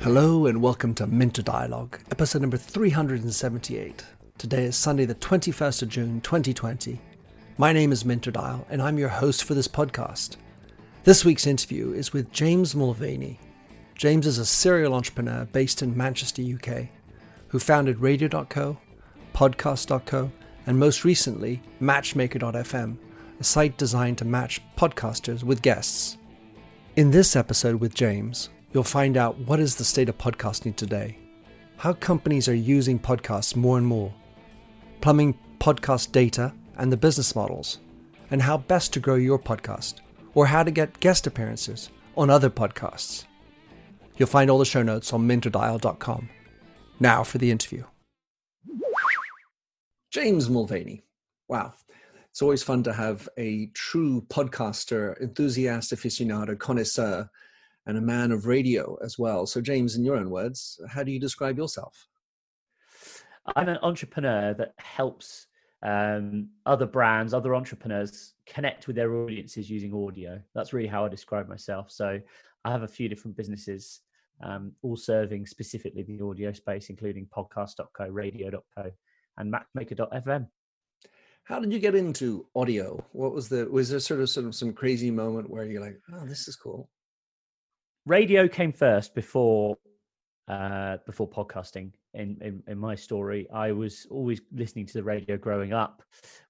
Hello and welcome to Minter Dialogue, episode number 378. Today is Sunday, the 21st of June, 2020. My name is Minter Dial, and I'm your host for this podcast. This week's interview is with James Mulvany. James is a serial entrepreneur based in Manchester, UK, who founded Radio.co, Podcast.co, and most recently, Matchmaker.fm, a site designed to match podcasters with guests. In this episode with James, you'll find out what is the state of podcasting today, how companies are using podcasts more and more, plumbing podcast data and the business models, and how best to grow your podcast, or how to get guest appearances on other podcasts. You'll find all the show notes on minterdial.com. Now for the interview. James Mulvany. Wow. It's always fun to have a true podcaster, enthusiast, aficionado, connoisseur, and a man of radio as well. So, James, in your own words, how do you describe yourself? I'm an entrepreneur that helps um, other brands, other entrepreneurs connect with their audiences using audio. That's really how I describe myself. So I have a few different businesses, um, all serving specifically the audio space, including podcast.co, radio.co, and matchmaker.fm. How did you get into audio? What was the was there sort of sort of some crazy moment where you're like, oh, this is cool? Radio came first before uh, before podcasting. In, in, in my story, I was always listening to the radio growing up,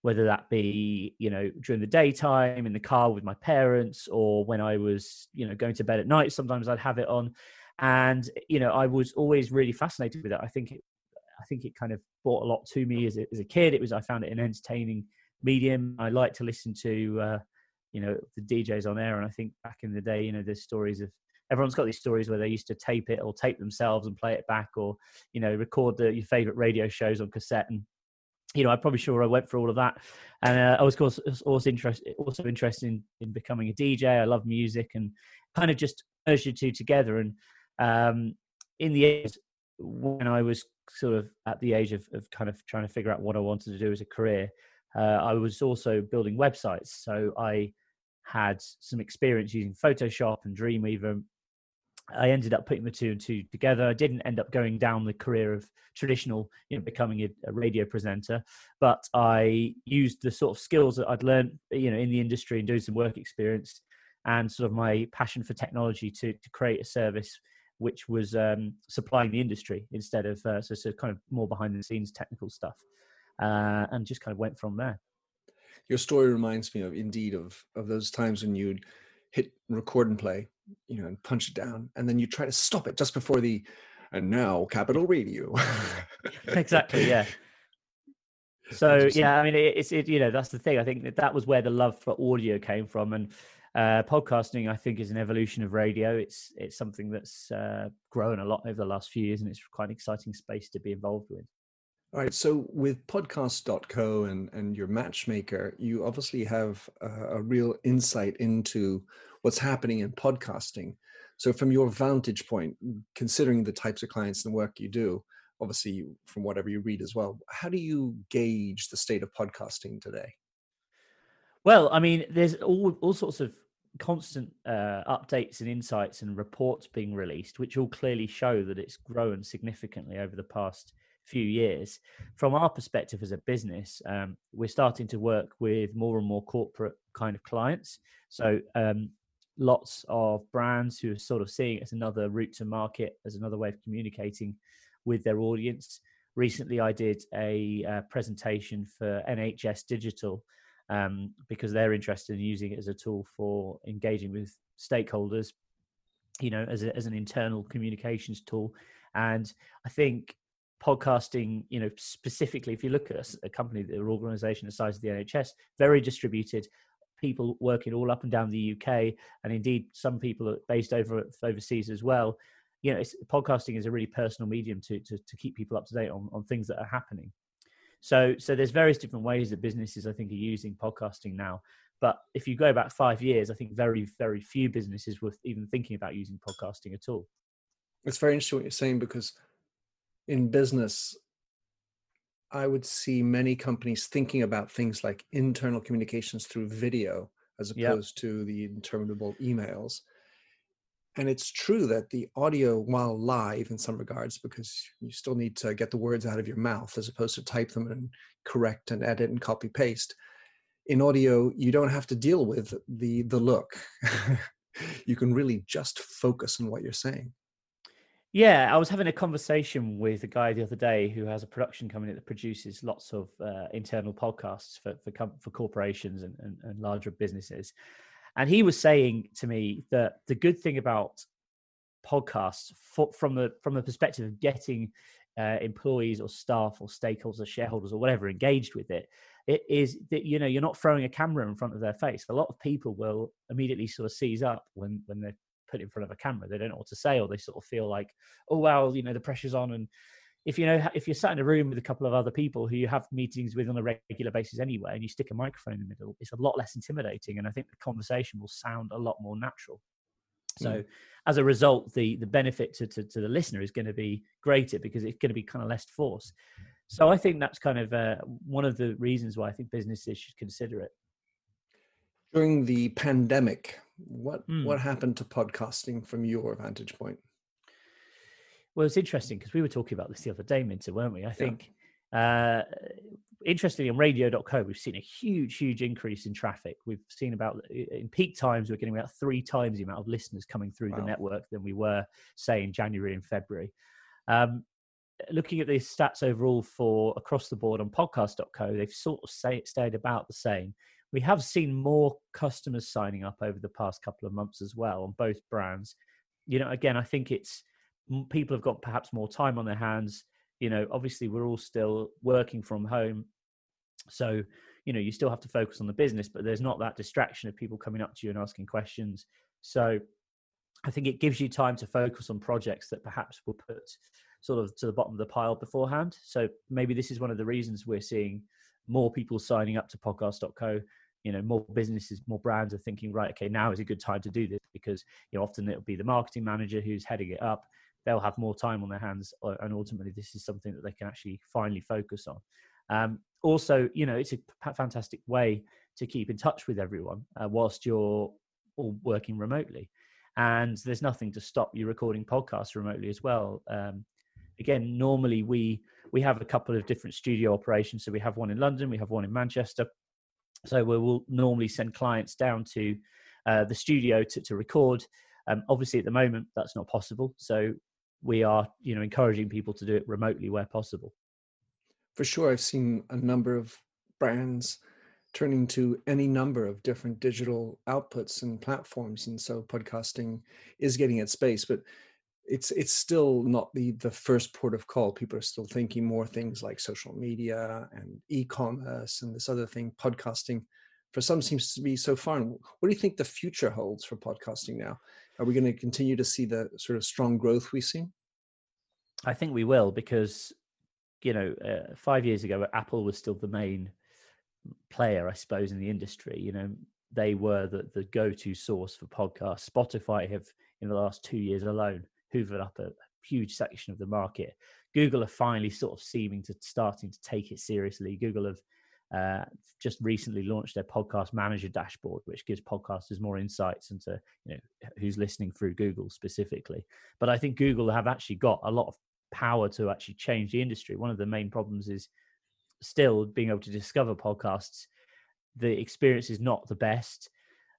whether that be you know during the daytime in the car with my parents, or when I was you know going to bed at night. Sometimes I'd have it on, and you know I was always really fascinated with it. I think it, I think it kind of brought a lot to me as a, as a kid. It was I found it an entertaining medium. I like to listen to uh, you know the DJs on air, and I think back in the day, you know, there's stories of everyone's got these stories where they used to tape it or tape themselves and play it back or you know record the, your favorite radio shows on cassette and you know i'm probably sure i went through all of that and uh, i was also, also interested also interested in, in becoming a dj i love music and kind of just merged the two together and um, in the end when i was sort of at the age of, of kind of trying to figure out what i wanted to do as a career uh, i was also building websites so i had some experience using photoshop and dreamweaver I ended up putting the two and two together. I didn't end up going down the career of traditional, you know, becoming a, a, radio presenter, but I used the sort of skills that I'd learned, you know, in the industry and doing some work experience, and sort of my passion for technology to to create a service which was um, supplying the industry instead of uh, so, so kind of more behind the scenes technical stuff, uh, and just kind of went from there. Your story reminds me of indeed of of those times when you'd hit record and play you know and punch it down and then you try to stop it just before the and now capital radio. Exactly yeah. So yeah i mean it's it you know that's the thing. I think that that was where the love for audio came from and uh, podcasting i think is an evolution of radio it's it's something that's uh, grown a lot over the last few years and it's quite an exciting space to be involved with all right so with podcast.co and and your matchmaker you obviously have a, a real insight into what's happening in podcasting. So, from your vantage point, considering the types of clients and work you do, obviously from whatever you read as well, how do you gauge the state of podcasting today? Well, I mean, there's all all sorts of constant uh, updates and insights and reports being released, which all clearly show that it's grown significantly over the past few years. From our perspective as a business, um, we're starting to work with more and more corporate kind of clients. So um, lots of brands who are sort of seeing it as another route to market, as another way of communicating with their audience. Recently, I did a uh, presentation for NHS Digital um, because they're interested in using it as a tool for engaging with stakeholders, you know, as, a, as an internal communications tool. And I think podcasting, you know, specifically, if you look at a, a company, the organization the size of the NHS, very distributed, people working all up and down the UK, and indeed some people are based over overseas as well. You know, podcasting is a really personal medium to, to, to keep people up to date on, on things that are happening. So so there's various different ways that businesses I think are using podcasting now. But if you go back five years, I think very very few businesses were even thinking about using podcasting at all. It's very interesting what you're saying because in business, I would see many companies thinking about things like internal communications through video as opposed yep. to the interminable emails. And it's true that the audio, while live in some regards, because you still need to get the words out of your mouth as opposed to type them and correct and edit and copy paste. In audio, you don't have to deal with the the look. you can really just focus on what you're saying. Yeah, I was having a conversation with a guy the other day who has a production company that produces lots of uh, internal podcasts for for, com- for corporations and, and, and larger businesses, and he was saying to me that the good thing about podcasts for, from the from the perspective of getting uh, employees or staff or stakeholders or shareholders or whatever engaged with it it is that you know you're not throwing a camera in front of their face. A lot of people will immediately sort of seize up when when they're put in front of a camera. They don't know what to say or they sort of feel like oh well you know the pressure's on and if you know if you're sat in a room with a couple of other people who you have meetings with on a regular basis anyway and you stick a microphone in the middle it's a lot less intimidating and i think the conversation will sound a lot more natural so mm. as a result the the benefit to, to, to the listener is going to be greater because it's going to be kind of less force so i think that's kind of uh, one of the reasons why i think businesses should consider it during the pandemic what mm. what happened to podcasting from your vantage point well, it's interesting because we were talking about this the other day, Minter, weren't we? I think, yeah. uh, interestingly, on radio.co, we've seen a huge, huge increase in traffic. We've seen about, in peak times, we're getting about three times the amount of listeners coming through wow. the network than we were, say, in January and February. Um, looking at the stats overall for across the board on podcast.co, they've sort of say, stayed about the same. We have seen more customers signing up over the past couple of months as well on both brands. You know, again, I think it's people have got perhaps more time on their hands you know obviously we're all still working from home so you know you still have to focus on the business but there's not that distraction of people coming up to you and asking questions. So i think it gives you time to focus on projects that perhaps were put sort of to the bottom of the pile beforehand. So maybe this is one of the reasons we're seeing more people signing up to podcast.co you know more businesses more brands are thinking right okay now is a good time to do this because you know often it'll be the marketing manager who's heading it up they'll have more time on their hands, uh, and ultimately, this is something that they can actually finally focus on. Um, also, you know, it's a fantastic way to keep in touch with everyone uh, whilst you're all working remotely. And there's nothing to stop you recording podcasts remotely as well. Um, again, normally we we have a couple of different studio operations. So we have one in London, we have one in Manchester. So we will normally send clients down to uh, the studio to, to record. Um, obviously, at the moment, that's not possible. So we are you know encouraging people to do it remotely where possible. For sure i've seen a number of brands turning to any number of different digital outputs and platforms and so podcasting is getting its space but it's it's still not the the first port of call. People are still thinking more things like social media and e-commerce and this other thing podcasting for some seems to be so far. What do you think the future holds for podcasting now are we going to continue to see the sort of strong growth we've seen? I think we will because, you know, uh, five years ago, Apple was still the main player, I suppose, in the industry. You know, they were the, the go to source for podcasts. Spotify have, in the last two years alone, hoovered up a huge section of the market. Google are finally sort of seeming to starting to take it seriously. Google have uh, just recently launched their podcast manager dashboard, which gives podcasters more insights into you know who's listening through Google specifically. But I think Google have actually got a lot of power to actually change the industry. One of the main problems is still being able to discover podcasts. The experience is not the best.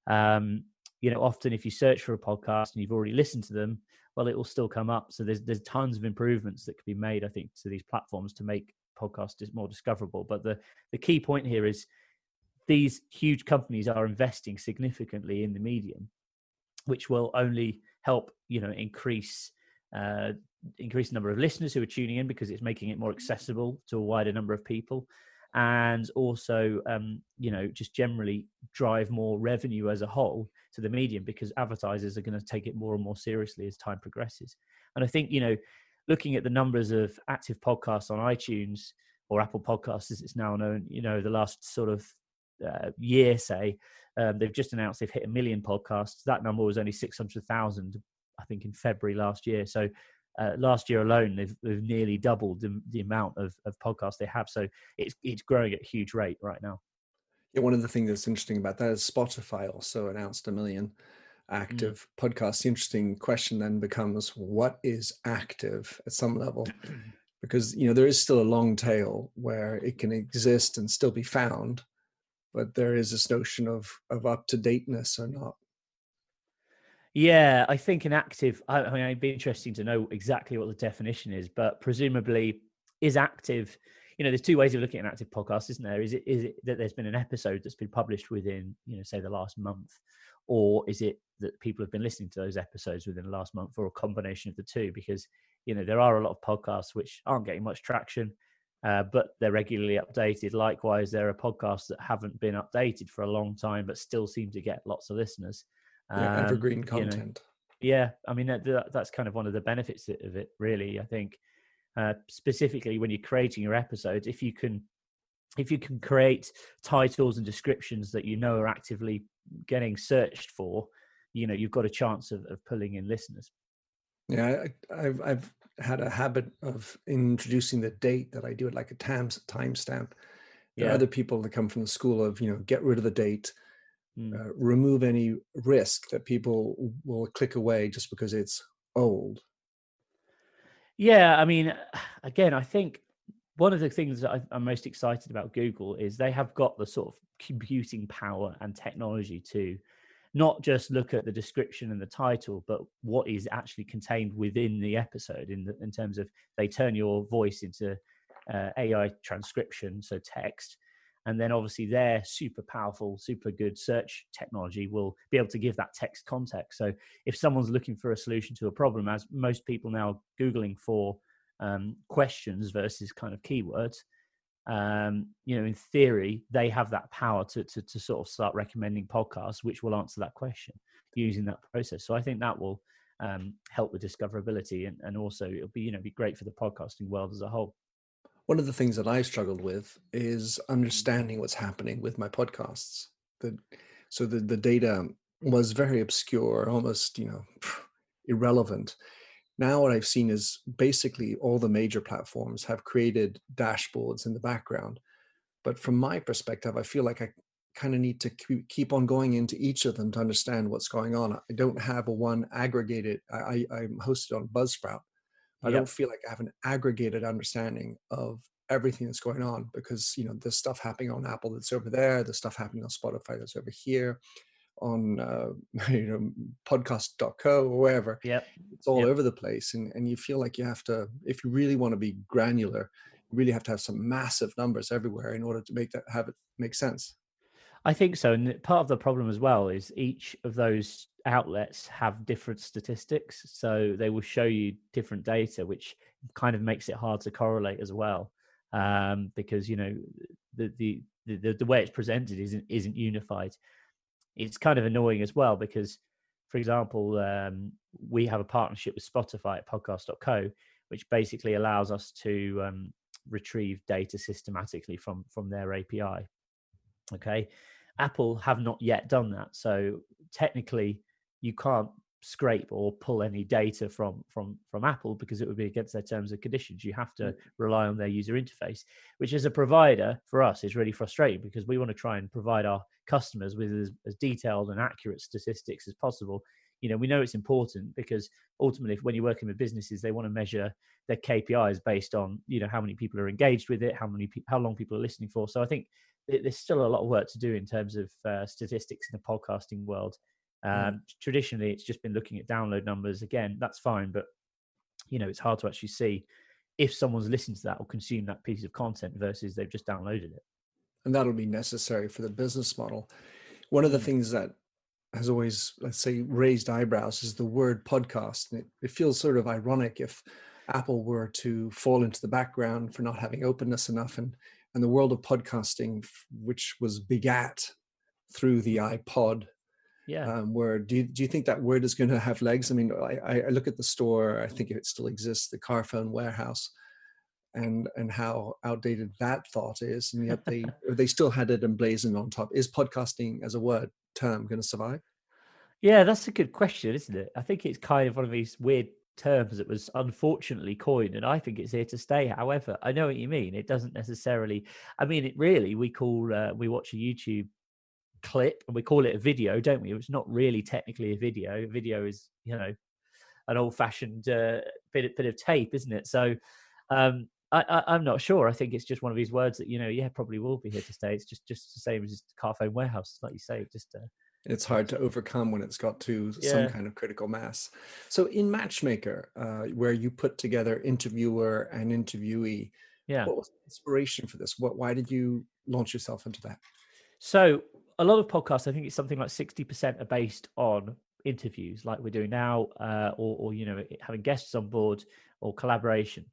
Um, you know, often if you search for a podcast and you've already listened to them, well, it will still come up. So there's there's tons of improvements that could be made, I think, to these platforms to make podcast is more discoverable. But the the key point here is these huge companies are investing significantly in the medium, which will only help you know increase uh, increase the number of listeners who are tuning in because it's making it more accessible to a wider number of people and also um, you know just generally drive more revenue as a whole to the medium because advertisers are going to take it more and more seriously as time progresses and i think you know looking at the numbers of active podcasts on iTunes or Apple Podcasts, as it's now known, you know, the last sort of uh, year, say, um, they've just announced they've hit a million podcasts. That number was only 600,000, I think, in February last year. So uh, last year alone, they've, they've nearly doubled the, the amount of, of podcasts they have. So it's, it's growing at a huge rate right now. Yeah, one of the things that's interesting about that is Spotify also announced a million Mm. active podcasts. The interesting question then becomes what is active at some level? Because you know there is still a long tail where it can exist and still be found, but there is this notion of of up to dateness or not. Yeah, I think an active. I, I mean, it'd be interesting to know exactly what the definition is, but presumably, is active. You know, there's two ways of looking at an active podcast, isn't there? Is it is it that there's been an episode that's been published within, you know, say the last month, or is it that people have been listening to those episodes within the last month, or a combination of the two? Because you know there are a lot of podcasts which aren't getting much traction, uh, but they're regularly updated. Likewise, there are podcasts that haven't been updated for a long time, but still seem to get lots of listeners. Yeah, Um, evergreen you know, content. yeah, I mean that, that, that's kind of one of the benefits of it, really. I think uh, specifically when you're creating your episodes, if you can, if you can create titles and descriptions that you know are actively getting searched for, you know, you've got a chance of, of pulling in listeners. Yeah, I, I've I've had a habit of introducing the date that I do it like a time timestamp. There are Yeah. other people that come from the school of you know get rid of the date, Mm. uh, remove any risk that people will click away just because it's old. Yeah, I mean, again, I think one of the things that I, I'm most excited about Google is they have got the sort of computing power and technology to not just look at the description and the title, but what is actually contained within the episode. In the, in terms of they turn your voice into uh, AI transcription, so text, and then obviously their super powerful, super good search technology will be able to give that text context. So if someone's looking for a solution to a problem, as most people now are googling for um, questions versus kind of keywords, um, you know, in theory, they have that power to, to to sort of start recommending podcasts which will answer that question using that process. So I think that will um, help with discoverability and, and also it'll be you know be great for the podcasting world as a whole. One of the things that I struggled with is understanding what's happening with my podcasts. The, so the, the data was very obscure, almost, you know, irrelevant. Now what I've seen is basically all the major platforms have created dashboards in the background. But from my perspective, I feel like I kind of need to keep- on going into each of them to understand what's going on. I don't have a one aggregated. I, I'm hosted on Buzzsprout. I Yep. don't feel like I have an aggregated understanding of everything that's going on because you know there's stuff happening on Apple that's over there, there's stuff happening on Spotify that's over here, on uh, you know podcast.co or wherever. Yep. It's all Yep. over the place, and and you feel like you have to, if you really want to be granular, you really have to have some massive numbers everywhere in order to make that have it make sense. I think so. And part of the problem as well is each of those outlets have different statistics. So they will show you different data, which kind of makes it hard to correlate as well. Um, because, you know, the, the, the, the way it's presented isn't, isn't unified. It's kind of annoying as well because, for example, um, we have a partnership with Spotify at podcast.co, which basically allows us to um, retrieve data systematically from, from their API. Okay. Apple have not yet done that. So technically, you can't scrape or pull any data from from from Apple because it would be against their terms and conditions. You have to rely on their user interface, which as a provider for us is really frustrating because we want to try and provide our customers with as, as detailed and accurate statistics as possible. You know, we know it's important because ultimately, when you're working with businesses, they want to measure their KPIs based on you know how many people are engaged with it, how many pe- how long people are listening for. So I think there's still a lot of work to do in terms of uh, statistics in the podcasting world. Um, Mm. Traditionally, it's just been looking at download numbers. Again, that's fine, but you know, it's hard to actually see if someone's listened to that or consumed that piece of content versus they've just downloaded it. and that'll be necessary for the business model. One of the Mm. things that has always, let's say, raised eyebrows is the word podcast. And it, it feels sort of ironic if Apple were to fall into the background for not having openness enough and and the world of podcasting, which was begat through the iPod Yeah. um, where do you, do you think that word is going to have legs? I mean, I, I look at the store, I think if it still exists, the Carphone warehouse, and and how outdated that thought is, and yet they they still had it emblazoned on top. Is podcasting as a word term going to survive? Yeah, that's a good question, isn't it? I think it's kind of one of these weird terms that was unfortunately coined, and I think it's here to stay. However, I know what you mean. It doesn't necessarily. I mean, it really. We call uh, we watch a YouTube clip and we call it a video, don't we? It's not really technically a video. A video is, you know, an old-fashioned uh, bit bit of tape, isn't it? So. Um, I, am not sure. I think it's just one of these words that you know, yeah, probably will be here to stay. It's just just the same as Carphone Warehouse, like you say. Just uh, it's hard to overcome when it's got to yeah. some kind of critical mass. So in Matchmaker, uh, where you put together interviewer and interviewee, yeah, what was the inspiration for this? What why did you launch yourself into that? So a lot of podcasts, I think it's something like sixty percent are based on interviews, like we're doing now, uh, or, or you know having guests on board or collaboration.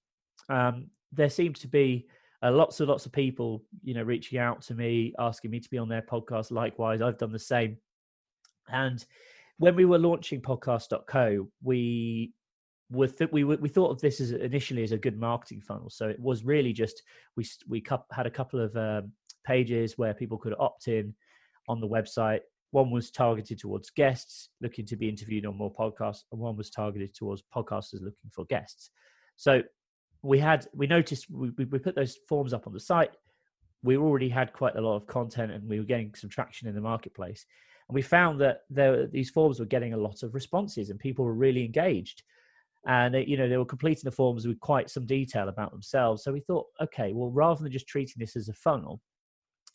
Um, there seems to be uh, lots and lots of people, you know, reaching out to me, asking me to be on their podcast. Likewise, I've done the same. And when we were launching podcast.co, we were th- we we thought of this as initially as a good marketing funnel. So it was really just we we had a couple of um, pages where people could opt in on the website. One was targeted towards guests looking to be interviewed on more podcasts, and one was targeted towards podcasters looking for guests. So we had we noticed we, we put those forms up on the site. We already had quite a lot of content, and we were getting some traction in the marketplace. And we found that there, these forms were getting a lot of responses and people were really engaged. And they, you know, they were completing the forms with quite some detail about themselves. So we thought, okay, well, rather than just treating this as a funnel,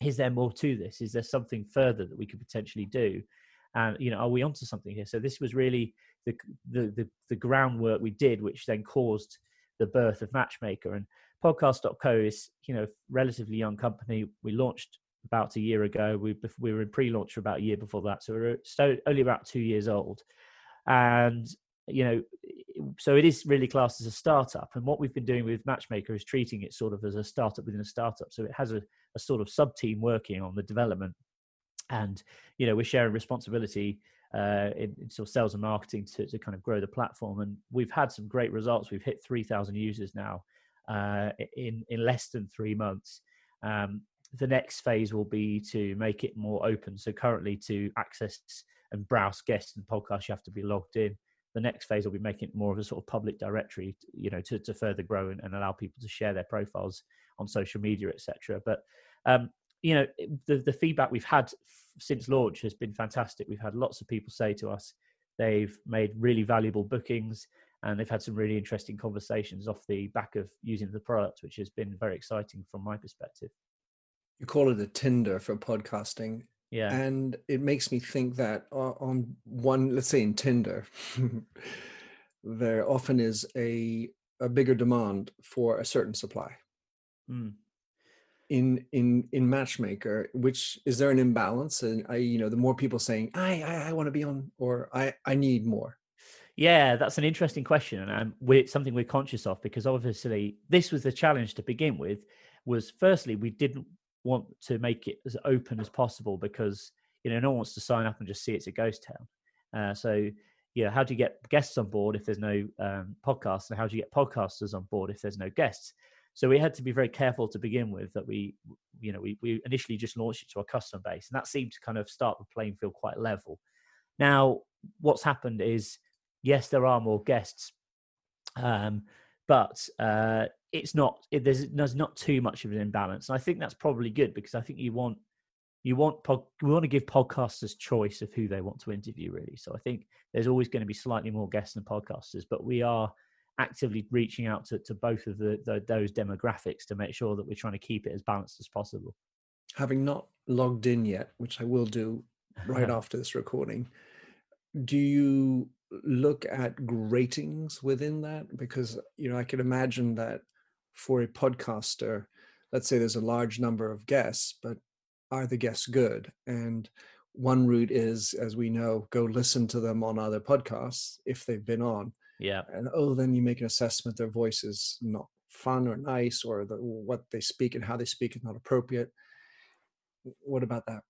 is there more to this? Is there something further that we could potentially do? And you know, are we onto something here? So this was really the the the, the groundwork we did, which then caused the birth of Matchmaker. And podcast.co is, you know, relatively young company. We launched about a year ago. We we were in pre-launch for about a year before that, so we so only about two years old, and you know, so it is really classed as a startup. And what we've been doing with Matchmaker is treating it sort of as a startup within a startup. So it has a, a sort of sub team working on the development, and you know, we're sharing responsibility uh, in, in, sort of sales and marketing to, to kind of grow the platform. And we've had some great results. We've hit 3,000 users now uh, in in less than three months. Um, the next phase will be to make it more open. So currently, to access and browse guests and podcasts, you have to be logged in. The next phase will be making it more of a sort of public directory, you know, to, to further grow and, and allow people to share their profiles on social media, etc. But um, you know, the the feedback we've had since launch has been fantastic. We've had lots of people say to us they've made really valuable bookings and they've had some really interesting conversations off the back of using the product, which has been very exciting from my perspective you call it a Tinder for podcasting. Yeah. And it makes me think that on one, let's say in Tinder, there often is a a bigger demand for a certain supply. Mm. In in in Matchmaker, which is there an imbalance? And I, you know, the more people saying I I, I want to be on, or I I need more. Yeah, that's an interesting question, and we're something we're conscious of because obviously this was the challenge to begin with. Was firstly we didn't want to make it as open as possible because you know no one wants to sign up and just see it's a ghost town. Uh, so know how do you get guests on board if there's no um, podcasts, and how do you get podcasters on board if there's no guests? So we had to be very careful to begin with that we, you know, we, we initially just launched it to our customer base, and that seemed to kind of start the playing field quite level. Now, what's happened is, yes, there are more guests, um, but uh, it's not it, there's there's not too much of an imbalance, and I think that's probably good because I think you want you want pod, we want to give podcasters choice of who they want to interview really. So I think there's always going to be slightly more guests than podcasters, but we are actively reaching out to, to both of the, the those demographics to make sure that we're trying to keep it as balanced as possible. Having not logged in yet, which I will do right after this recording, do you look at ratings within that? Because you know, I can imagine that for a podcaster, let's say there's a large number of guests, but are the guests good? And one route is, as we know, go listen to them on other podcasts if they've been on. Yeah. And oh, then you make an assessment their voice is not fun or nice, or the, what they speak and how they speak is not appropriate. What about that?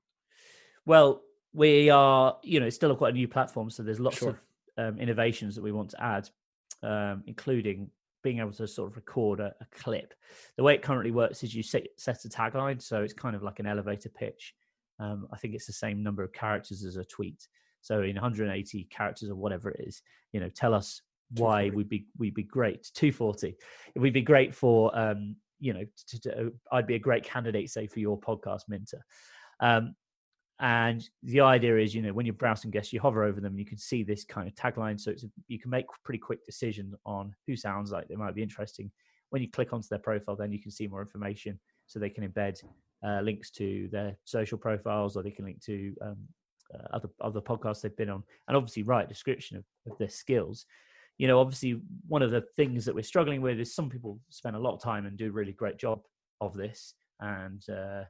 Well, we are, you know, it's still quite a new platform, so there's lots sure. of um, innovations that we want to add, um, including being able to sort of record a, a, clip. The way it currently works is you set, set a tagline, so it's kind of like an elevator pitch. Um, I think it's the same number of characters as a tweet. So in 180 characters or whatever it is, you know, tell us why we'd be we'd be great. Two forty, we'd be great for um, you know. To, to, I'd be a great candidate, say, for your podcast, Minter. Um, and the idea is, you know, when you're browsing guests, you hover over them, and you can see this kind of tagline, so you can make pretty quick decisions on who sounds like they might be interesting. When you click onto their profile, then you can see more information, so they can embed uh, links to their social profiles, or they can link to um, uh, other other podcasts they've been on, and obviously write a description of, of their skills. You know, obviously, one of the things that we're struggling with is some people spend a lot of time and do a really great job of this, and uh,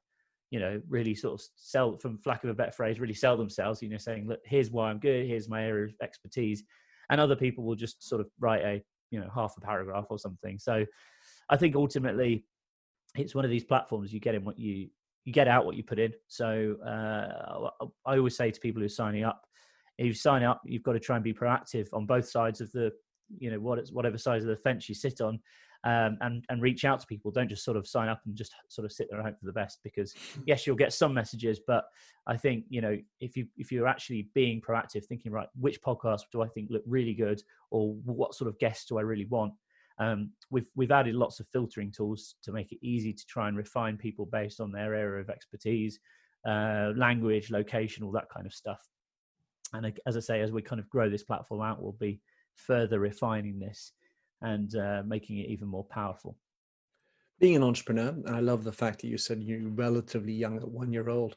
you know, really sort of sell, from lack of a better phrase, really sell themselves, you know, saying, look, here's why I'm good, here's my area of expertise. And other people will just sort of write a, you know, half a paragraph or something. So I think ultimately it's one of these platforms you get in what you, you get out what you put in. So uh, I always say to people who are signing up, if you sign up, you've got to try and be proactive on both sides of the, you know, what, it's whatever side of the fence you sit on um, and and reach out to people. Don't just sort of sign up and just sort of sit there and hope for the best. Because yes, you'll get some messages, but I think you know if you if you're actually being proactive, thinking right, which podcast do I think look really good, or what sort of guests do I really want? Um, we've we've added lots of filtering tools to make it easy to try and refine people based on their area of expertise, uh, language, location, all that kind of stuff. And as I say, as we kind of grow this platform out, we'll be further refining this and uh, making it even more powerful. Being an entrepreneur, and I love the fact that you said you're relatively young at one year old.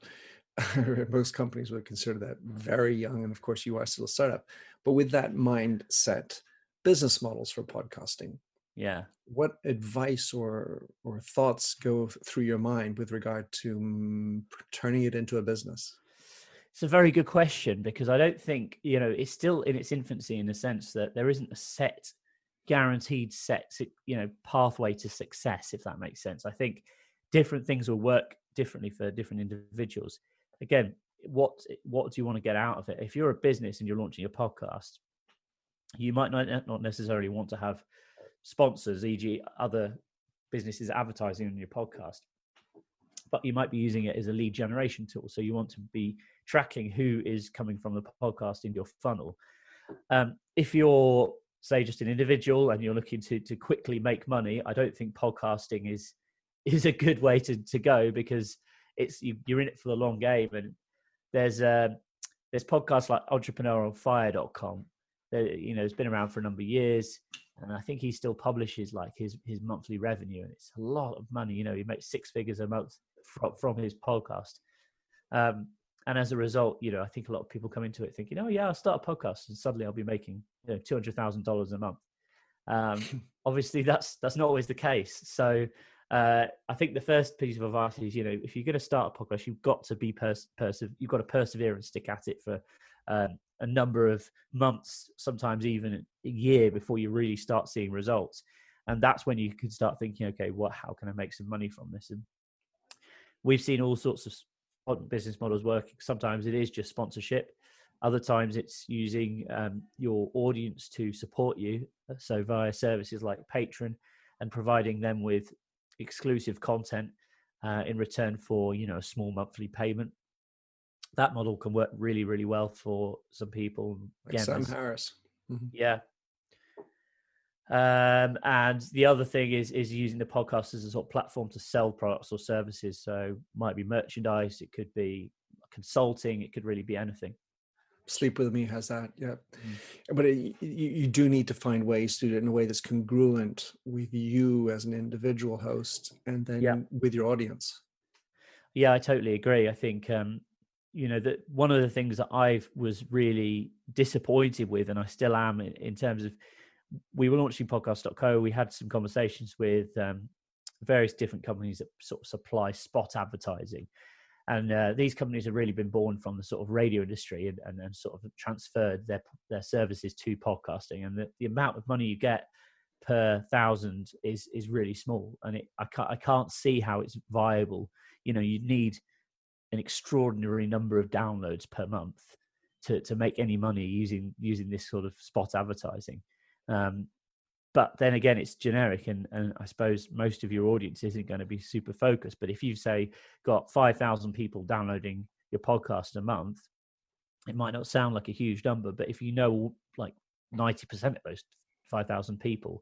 Most companies would consider that very young, and of course, you are still a startup. But with that mindset, business models for podcasting. Yeah. What advice or or thoughts go through your mind with regard to um, turning it into a business? It's a very good question because I don't think, you know, it's still in its infancy in the sense that there isn't a set guaranteed set you know pathway to success if that makes sense. I think different things will work differently for different individuals. Again what what do you want to get out of it? If you're a business and you're launching a podcast you might not, not necessarily want to have sponsors e.g other businesses advertising on your podcast but you might be using it as a lead generation tool. So you want to be tracking who is coming from the podcast in your funnel. Um, if you're say just an individual and you're looking to to quickly make money, I don't think podcasting is is a good way to to go because it's you, are in it for the long game. And there's uh, there's podcasts like entrepreneuronfire.com that you know it's been around for a number of years, and I think he still publishes like his his monthly revenue, and it's a lot of money. You know, he makes six figures a month from from his podcast. Um, and as a result, you know, I think a lot of people come into it thinking, "Oh yeah, I'll start a podcast, and suddenly I'll be making you know two hundred thousand dollars a month." Um, obviously, that's that's not always the case. So, uh, I think the first piece of advice is, you know, if you're going to start a podcast, you've got to be pers- perse- you've got to persevere and stick at it for um, a number of months, sometimes even a year before you really start seeing results. And that's when you can start thinking, okay, what? How can I make some money from this? And we've seen all sorts of business models working. Sometimes it is just sponsorship. Other times it's using um, your audience to support you. Uh, so via services like Patreon and providing them with exclusive content uh, in return for you know a small monthly payment. That model can work really, really well for some people. Like Sam Harris. Mm-hmm. Yeah, um, and the other thing is is using the podcast as a sort of platform to sell products or services. So might be merchandise, it could be consulting, it could really be anything. Sleep with me has that, yeah. Mm. But it, you, you do need to find ways to do it in a way that's congruent with you as an individual host, and then yeah. with your audience. Yeah, I totally agree. I think um, you know that one of the things that I was really disappointed with, and I still am in, in terms of we were launching podcast.co. We had some conversations with um, various different companies that sort of supply spot advertising. And uh, these companies have really been born from the sort of radio industry and, and, and sort of transferred their their services to podcasting. And the, the amount of money you get per thousand is is really small. And it, I can't I can't see how it's viable. You know, you need an extraordinary number of downloads per month to to make any money using using this sort of spot advertising. Um, but then again, it's generic, and, and I suppose most of your audience isn't going to be super focused. But if you say got five thousand people downloading your podcast a month, it might not sound like a huge number, but if you know like ninety percent of those 5,000 people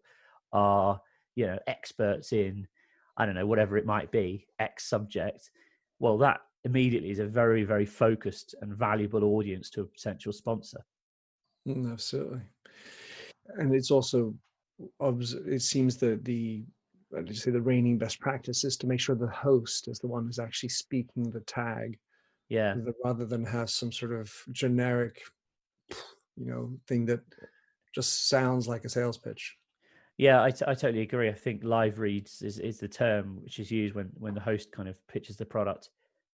are, you know, experts in, I don't know, whatever it might be, X subject, well, that immediately is a very, very focused and valuable audience to a potential sponsor. Mm, absolutely. And it's also, it seems that the, let's say the reigning best practice is to make sure the host is the one who's actually speaking the tag. Yeah. Rather than have some sort of generic, you know, thing that just sounds like a sales pitch. Yeah, I, t- I totally agree. I think live reads is, is the term which is used when, when the host kind of pitches the product,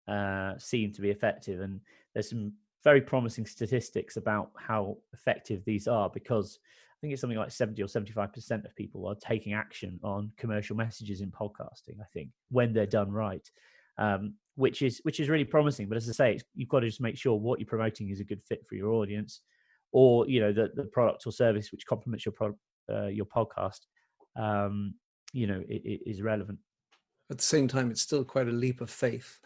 uh, seem to be effective. And there's some very promising statistics about how effective these are because I think it's something like 70 or 75% of people are taking action on commercial messages in podcasting, I think, when they're done right. Um, which is which is really promising. But as I say, you've got to just make sure what you're promoting is a good fit for your audience, or you know the the product or service which complements your product, uh, your podcast, um, you know, it, it is relevant. At the same time, it's still quite a leap of faith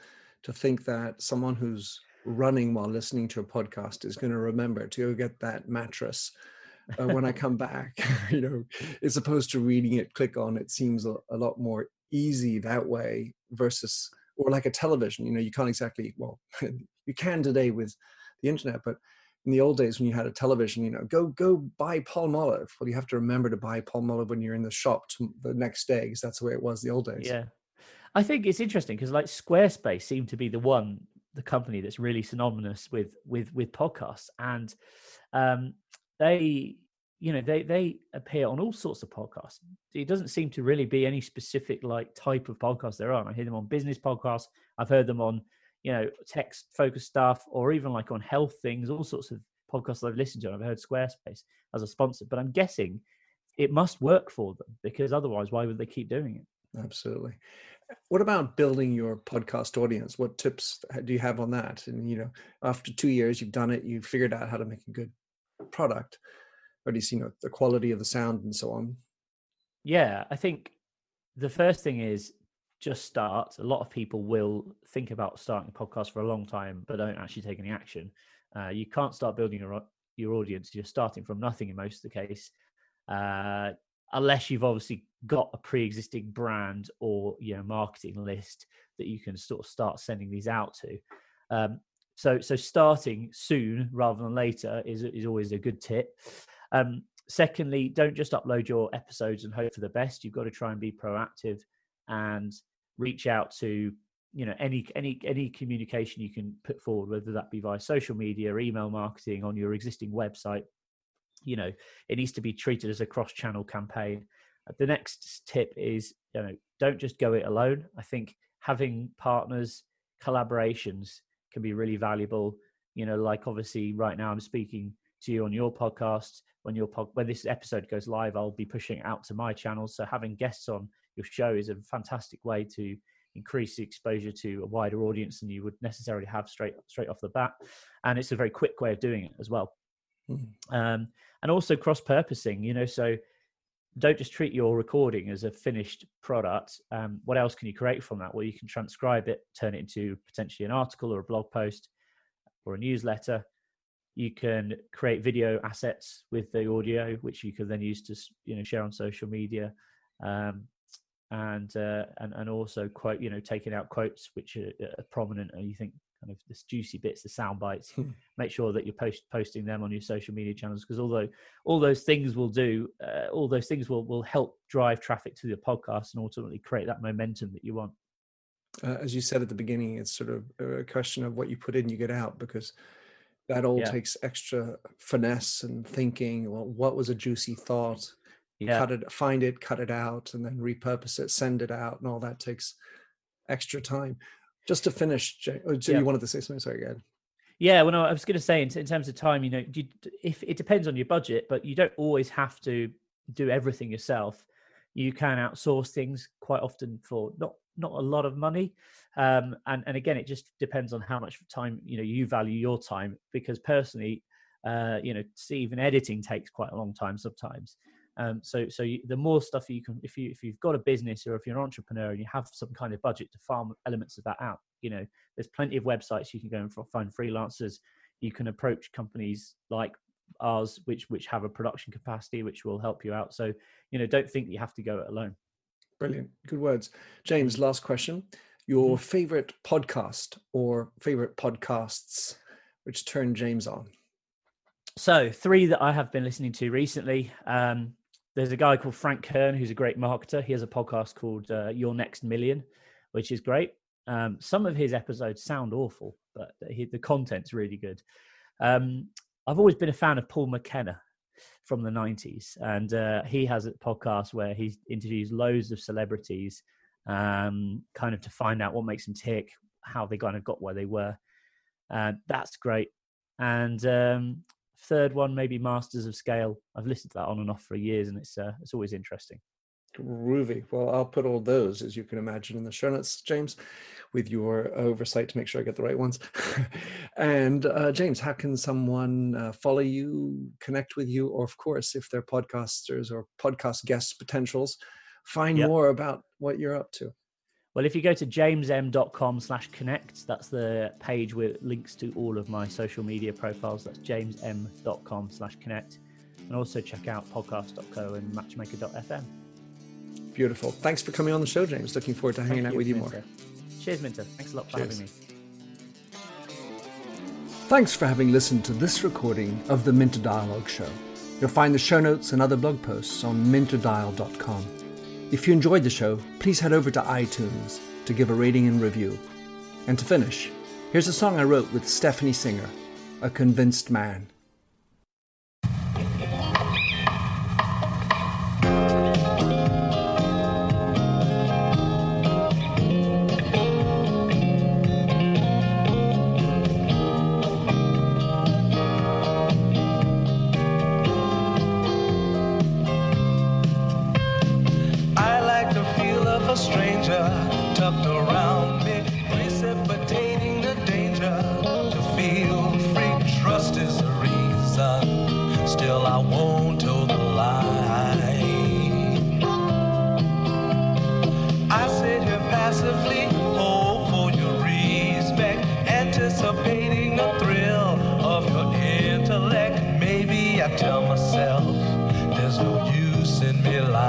to think that someone who's running while listening to a podcast is going to remember to go get that mattress uh, when I come back. you know, as opposed to reading it, click on it seems a, a lot more easy that way versus or like a television. You know, you can't exactly well, you can today with the internet, but in the old days when you had a television, you know, go go buy Palmolive. Well, you have to remember to buy Palmolive when you're in the shop to, the next day, because that's the way it was the old days. Yeah, I think it's interesting because like Squarespace seemed to be the one, the company that's really synonymous with with with podcasts, and um, they, you know, they they appear on all sorts of podcasts. It doesn't seem to really be any specific like type of podcast they're on. I hear them on business podcasts. I've heard them on you know, text focused stuff or even like on health things, all sorts of podcasts I've listened to. I've heard Squarespace as a sponsor, but I'm guessing it must work for them because otherwise, why would they keep doing it? Absolutely. What about building your podcast audience? What tips do you have on that? And you know, after two years, you've done it, you've figured out how to make a good product, or at you know the quality of the sound and so on. Yeah, I think the first thing is just start. A lot of people will think about starting a podcast for a long time, but don't actually take any action. Uh, you can't start building your your audience. You're starting from nothing in most of the case, uh, unless you've obviously got a pre-existing brand or you know marketing list that you can sort of start sending these out to. Um, so so starting soon rather than later is is always a good tip. Um, secondly, don't just upload your episodes and hope for the best. You've got to try and be proactive and reach out to you know any any any communication you can put forward whether that be via social media email marketing on your existing website you know it needs to be treated as a cross channel campaign the next tip is you know don't just go it alone i think having partners collaborations can be really valuable. You know like obviously right now i'm speaking to you on your podcast. When your pod, when this episode goes live i'll be pushing it out to my channels so having guests on your show is a fantastic way to increase the exposure to a wider audience than you would necessarily have straight straight off the bat. And it's a very quick way of doing it as well. Mm. um, and also cross purposing you know so don't just treat your recording as a finished product um, what else can you create from that? Well you can transcribe it turn it into potentially an article or a blog post or a newsletter. You can create video assets with the audio which you can then use to you know share on social media um, and uh, and and also quote you know taking out quotes which are, prominent and you think kind of this juicy bits the sound bites hmm. make sure that you're post, posting them on your social media channels because although all those things will do uh, all those things will will help drive traffic to the podcast and ultimately create that momentum that you want uh, as you said at the beginning it's sort of a question of what you put in you get out because that all yeah. takes extra finesse and thinking well what was a juicy thought yeah. cut it, find it, cut it out, and then repurpose it, send it out, and all that takes extra time. Just to finish, Jay, oh, so yeah. you wanted to say something? Sorry, again. Yeah, well, no, I was going to say in, in, terms of time, you know, you, if it depends on your budget, but you don't always have to do everything yourself. You can outsource things quite often for not not a lot of money, um, and and again, it just depends on how much time you know you value your time. Because personally, uh, you know, see, even editing takes quite a long time sometimes. Um, so so you, the more stuff you can, if you if you've got a business or if you're an entrepreneur and you have some kind of budget to farm elements of that out, you know, there's plenty of websites you can go and find freelancers. You can approach companies like ours which which have a production capacity which will help you out. So you know, don't think you have to go it alone. Brilliant, good words, James. Last question: Your Mhm. favorite podcast or favorite podcasts which turn James on? So three that I have been listening to recently. Um, there's a guy called Frank Kern who's a great marketer. He has a podcast called uh, Your Next Million, which is great. Um, some of his episodes sound awful, but he, the content's really good. Um, I've always been a fan of Paul McKenna from the 90s, and uh, he has a podcast where he interviews loads of celebrities, um, kind of to find out what makes them tick, how they kind of got where they were. Uh, that's great. And um, third one, maybe Masters of Scale. I've listened to that on and off for years, and it's uh, it's always interesting. Groovy. Well, I'll put all those, as you can imagine, in the show notes, James, with your oversight to make sure I get the right ones. and uh, James, how can someone uh, follow you, connect with you, or of course, if they're podcasters or podcast guest potentials, find Yep. more about what you're up to? Well, if you go to jamesm.com slash connect, that's the page with links to all of my social media profiles. That's jamesm.com slash connect. And also check out podcast.co and matchmaker.fm. Beautiful. Thanks for coming on the show, James. Looking forward to hanging Thank out with you Minter. more. Cheers, Minter. Thanks a lot for Cheers. having me. Thanks for having listened to this recording of the Minter Dialogue Show. You'll find the show notes and other blog posts on minterdial.com. If you enjoyed the show, please head over to iTunes to give a rating and review. And to finish, here's a song I wrote with Stephanie Singer, A Convinced Man. Tell myself there's no use in me lying.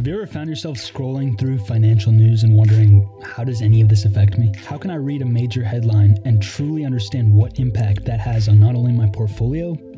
Have you ever found yourself scrolling through financial news and wondering, how does any of this affect me? How can I read a major headline and truly understand what impact that has on not only my portfolio,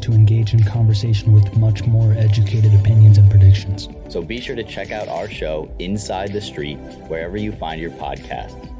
to engage in conversation with much more educated opinions and predictions. So be sure to check out our show, Inside the Street, wherever you find your podcasts.